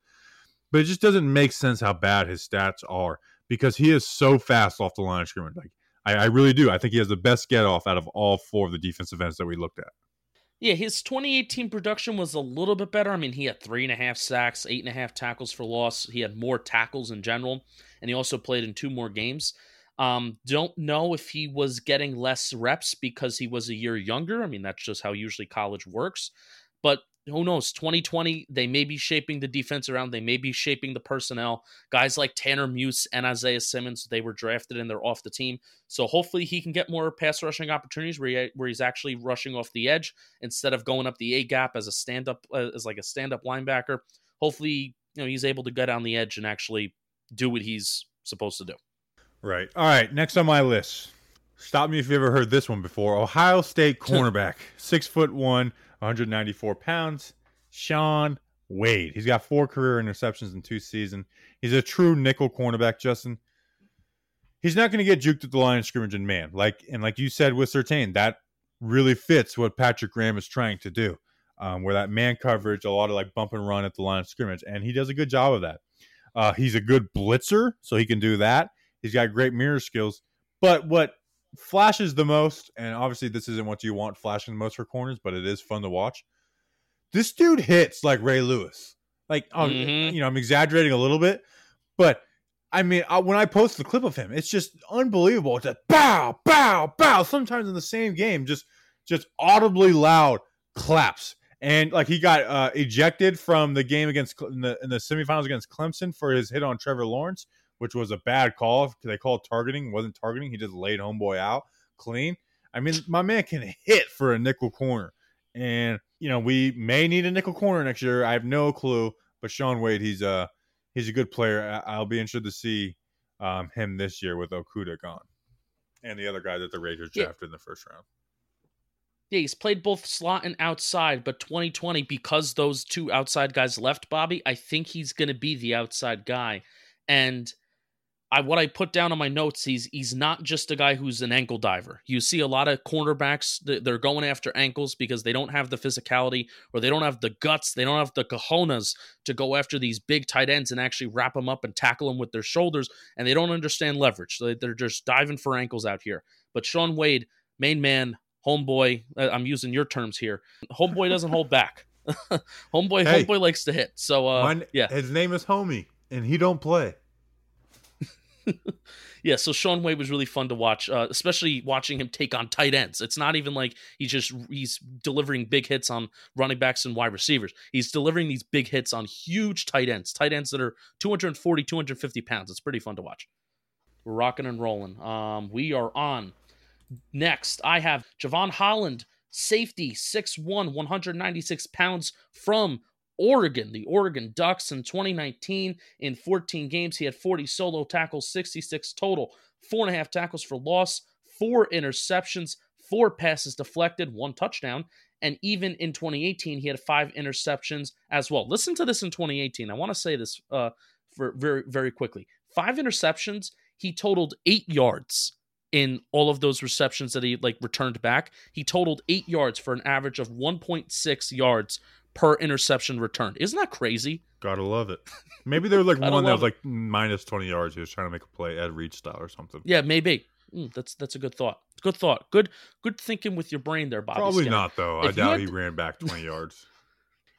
But it just doesn't make sense how bad his stats are because he is so fast off the line of scrimmage. Like I, I really do. I think he has the best get off out of all four of the defensive ends that we looked at. Yeah, his 2018 production was a little bit better. I mean, he had three and a half sacks, eight and a half tackles for loss. He had more tackles in general, and he also played in two more games. Um, don't know if he was getting less reps because he was a year younger. I mean, that's just how usually college works. But who knows 2020 they may be shaping the defense around they may be shaping the personnel guys like tanner muse and isaiah simmons they were drafted and they're off the team so hopefully he can get more pass rushing opportunities where, he, where he's actually rushing off the edge instead of going up the a gap as a stand up uh, as like a stand up linebacker hopefully you know he's able to get on the edge and actually do what he's supposed to do Right. All right. Next on my list. Stop me if you ever heard this one before. Ohio State [LAUGHS] cornerback, six foot one, 194 pounds. Shaun Wade. He's got four career interceptions in two seasons. He's a true nickel cornerback, Justin. He's not going to get juked at the line of scrimmage and man. Like and like you said with Surtain, that really fits what Patrick Graham is trying to do. Um, where that man coverage, a lot of like bump and run at the line of scrimmage, and he does a good job of that. Uh, he's a good blitzer, so he can do that. He's got great mirror skills. But what flashes the most, and obviously this isn't what you want flashing the most for corners, but it is fun to watch. This dude hits like Ray Lewis. Like, oh, Mhm. you know, I'm exaggerating a little bit, but I mean, I, when I post the clip of him, it's just unbelievable. It's a bow, bow, bow. Sometimes in the same game, just just audibly loud claps. And like he got uh, ejected from the game against in the, in the semifinals against Clemson for his hit on Trevor Lawrence, which was a bad call because they called targeting. wasn't targeting. He just laid homeboy out clean. I mean, my man can hit for a nickel corner, and you know we may need a nickel corner next year. I have no clue, but Shaun Wade, he's a he's a good player. I'll be interested to see um, him this year with Okudah gone, and the other guy that the Raiders Yeah. drafted in the first round. Yeah, he's played both slot and outside, but 2020, because those two outside guys left, Bobby, I think he's going to be the outside guy. And I what I put down on my notes, he's he's not just a guy who's an ankle diver. You see a lot of cornerbacks they're going after ankles because they don't have the physicality or they don't have the guts, they don't have the cojones to go after these big tight ends and actually wrap them up and tackle them with their shoulders, and they don't understand leverage. So they're just diving for ankles out here. But Shaun Wade, main man, homeboy, uh, I'm using your terms here. Homeboy doesn't hold back. [LAUGHS] homeboy, Hey. homeboy likes to hit. So uh, yeah, his name is Homie, and he don't play. [LAUGHS] yeah. So Shaun Wade was really fun to watch, uh, especially watching him take on tight ends. It's not even like he's just he's delivering big hits on running backs and wide receivers. He's delivering these big hits on huge tight ends, tight ends that are 240, 250 pounds. It's pretty fun to watch. We're rocking and rolling. Um, we are on next. I have Jevon Holland, safety, 6'1, 196 pounds from Oregon, the Oregon Ducks in 2019. In 14 games, he had 40 solo tackles, 66 total, four and a half tackles for loss, four interceptions, four passes deflected, one touchdown. And even in 2018, he had five interceptions as well. Listen to this in 2018. I want to say this uh, for very, very quickly. Five interceptions. He totaled eight yards in all of those receptions that he like returned back. He totaled eight yards for an average of 1.6 yards per interception return. Isn't that crazy? Gotta love it. Maybe there was like [LAUGHS] one that was like minus twenty yards. He was trying to make a play Ed Reed style or something. Yeah, maybe. Mm, that's that's a good thought. Good thought. Good good thinking with your brain there, Bobby. Probably Skinner. not though. I If you doubt had he ran back twenty yards.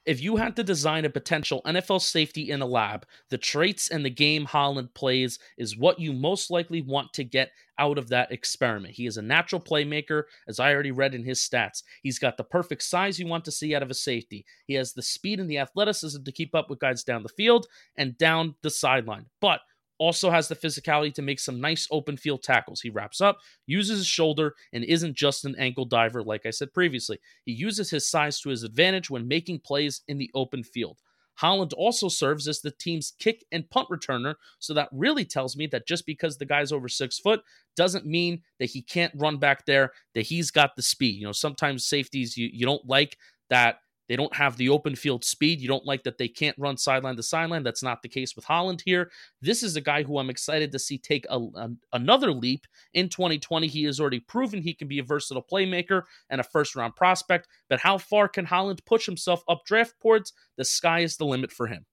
If you had to design a potential NFL safety in a lab, the traits and the game Holland plays is what you most likely want to get out of that experiment. He is a natural playmaker, as I already read in his stats. He's got the perfect size you want to see out of a safety. He has the speed and the athleticism to keep up with guys down the field and down the sideline, but also has the physicality to make some nice open field tackles. He wraps up, uses his shoulder, and isn't just an ankle diver, like I said previously. He uses his size to his advantage when making plays in the open field. Holland also serves as the team's kick and punt returner, so that really tells me that just because the guy's over six foot doesn't mean that he can't run back there, that he's got the speed. You know, sometimes safeties you, you don't like that they don't have the open field speed. You don't like that they can't run sideline to sideline. That's not the case with Holland here. This is a guy who I'm excited to see take a, a- another leap in 2020. He has already proven he can be a versatile playmaker and a first round prospect. But how far can Holland push himself up draft boards? The sky is the limit for him.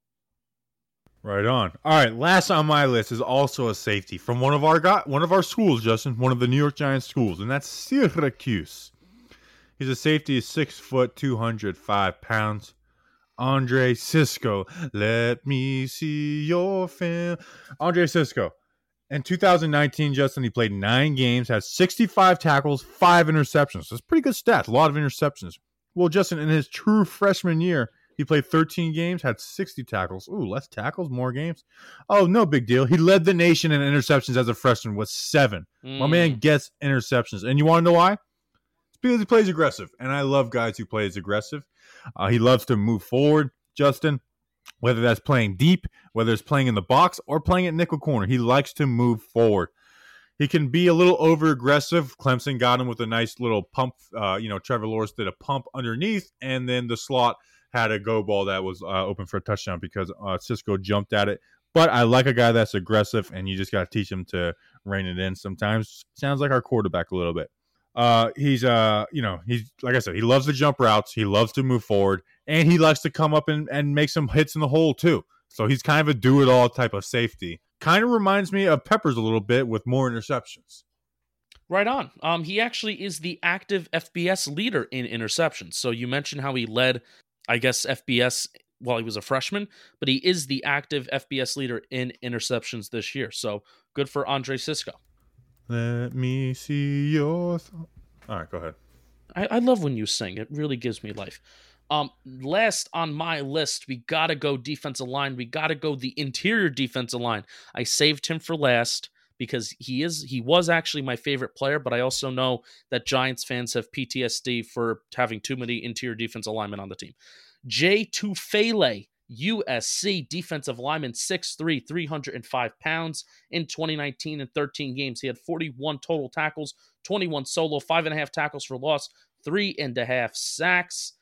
Right on. All right, last on my list is also a safety from one of our got one of our schools, Justin, one of the New York Giants schools, and that's Syracuse. He's a safety, six foot, two hundred five pounds. Andre Cisco, let me see your film. Andre Cisco. In 2019, Justin, he played nine games, had 65 tackles, five interceptions. That's pretty good stats. A lot of interceptions. Well, Justin, in his true freshman year, he played 13 games, had 60 tackles. Ooh, less tackles, more games. Oh, no big deal. He led the nation in interceptions as a freshman with seven. My Mm. man gets interceptions. And you want to know why? Because he plays aggressive. And I love guys who plays aggressive. Uh, he loves to move forward, Justin, whether that's playing deep, whether it's playing in the box or playing at nickel corner. He likes to move forward. he can be a little over aggressive. Clemson got him with a nice little pump. Uh, you know, Trevor Lawrence did a pump underneath, and then the slot had a go ball that was uh, open for a touchdown because uh, Cisco jumped at it. But I like a guy that's aggressive, and you just got to teach him to rein it in. Sometimes sounds like our quarterback a little bit. Uh, he's uh, you know, he's like I said, he loves the jump routes. He loves to move forward, and he likes to come up and, and make some hits in the hole too. So he's kind of a do it all type of safety. Kind of reminds me of Peppers a little bit with more interceptions. Right on. Um, he actually is the active FBS leader in interceptions. So you mentioned how he led, I guess, FBS while he was a freshman, but he is the active FBS leader in interceptions this year. So good for Andre Cisco. Let me see your. Th- All right, go ahead. I, I love when you sing. It really gives me life. Um, last on my list, we gotta go defensive line. We gotta go the interior defensive line. I saved him for last because he is he was actually my favorite player, but I also know that Giants fans have PTSD for having too many interior defensive linemen on the team. Jay Tufele, USC defensive lineman, 6'3, 305 pounds in 2019 and 13 games. He had 41 total tackles, 21 solo, five and a half tackles for loss, three and a half sacks.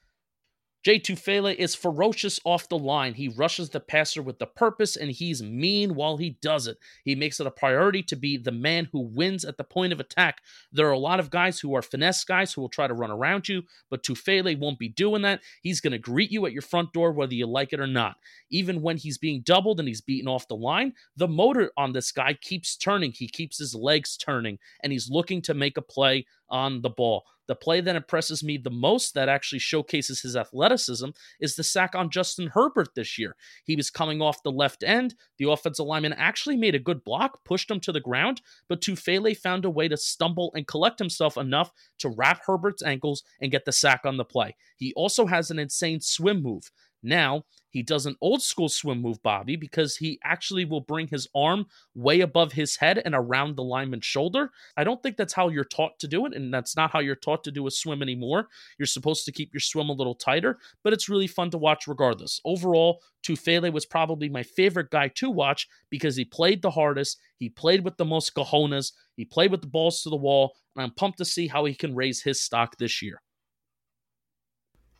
Jay Tufele is ferocious off the line. He rushes the passer with the purpose and he's mean while he does it. He makes it a priority to be the man who wins at the point of attack. There are a lot of guys who are finesse guys who will try to run around you, but Tufele won't be doing that. He's going to greet you at your front door whether you like it or not. Even when he's being doubled and he's beaten off the line, the motor on this guy keeps turning. He keeps his legs turning and he's looking to make a play on the ball. The play that impresses me the most, that actually showcases his athleticism, is the sack on Justin Herbert this year. He was coming off the left end. The offensive lineman actually made a good block, pushed him to the ground, but Tufele found a way to stumble and collect himself enough to wrap Herbert's ankles and get the sack on the play. He also has an insane swim move. Now, he does an old school swim move, Bobby, because he actually will bring his arm way above his head and around the lineman's shoulder. I don't think that's how you're taught to do it, and that's not how you're taught to do a swim anymore. You're supposed to keep your swim a little tighter, but it's really fun to watch regardless. Overall, Tufele was probably my favorite guy to watch because he played the hardest, he played with the most cojones, he played with the balls to the wall, and I'm pumped to see how he can raise his stock this year.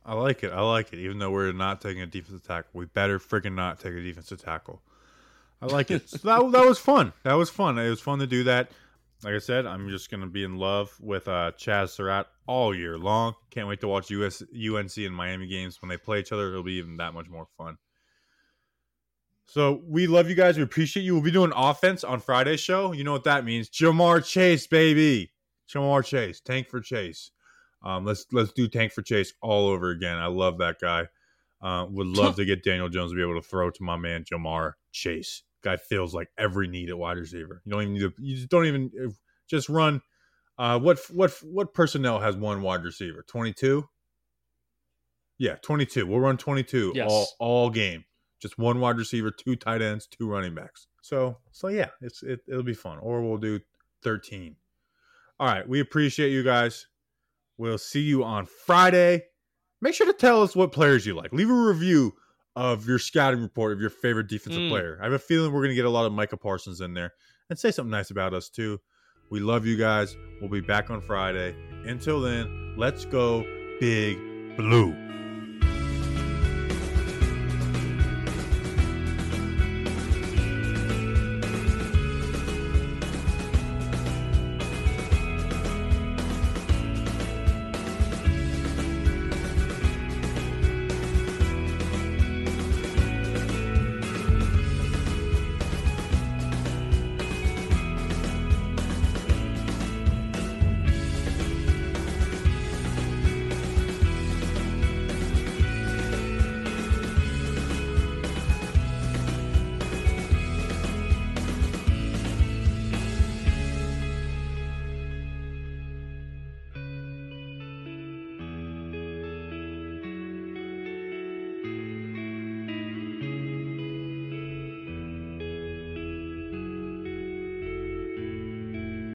I like it. I like it. Even though we're not taking a defensive tackle, we better freaking not take a defensive tackle. I like it. so that, that was fun. That was fun. It was fun to do that. Like I said, I'm just to be in love with uh, Chazz Surratt all year long. Can't wait to watch US, UNC and Miami games. When they play each other, it'll be even that much more fun. So we love you guys. We appreciate you. We'll be doing offense on Friday's show. You know what that means. Ja'Marr Chase, baby. Ja'Marr Chase. Tank for Chase. Um, let's let's do tank for chase all over again. I love that guy. Uh, would love [LAUGHS] to get Daniel Jones to be able to throw to my man Ja'Marr Chase. Guy feels like every need at wide receiver. You don't even need to. You just don't even just run. Uh, what what what personnel has one wide receiver? Twenty two. Yeah, twenty two. We'll run twenty two yes. all all game. Just one wide receiver, two tight ends, two running backs. So so yeah, it's it, it'll be fun. Or we'll do thirteen. All right, we appreciate you guys. We'll see you on Friday. Make sure to tell us what players you like. Leave a review of your scouting report of your favorite defensive mm. player. I have a feeling we're going to get a lot of Micah Parsons in there. And say something nice about us, too. We love you guys. We'll be back on Friday. Until then, let's go big blue.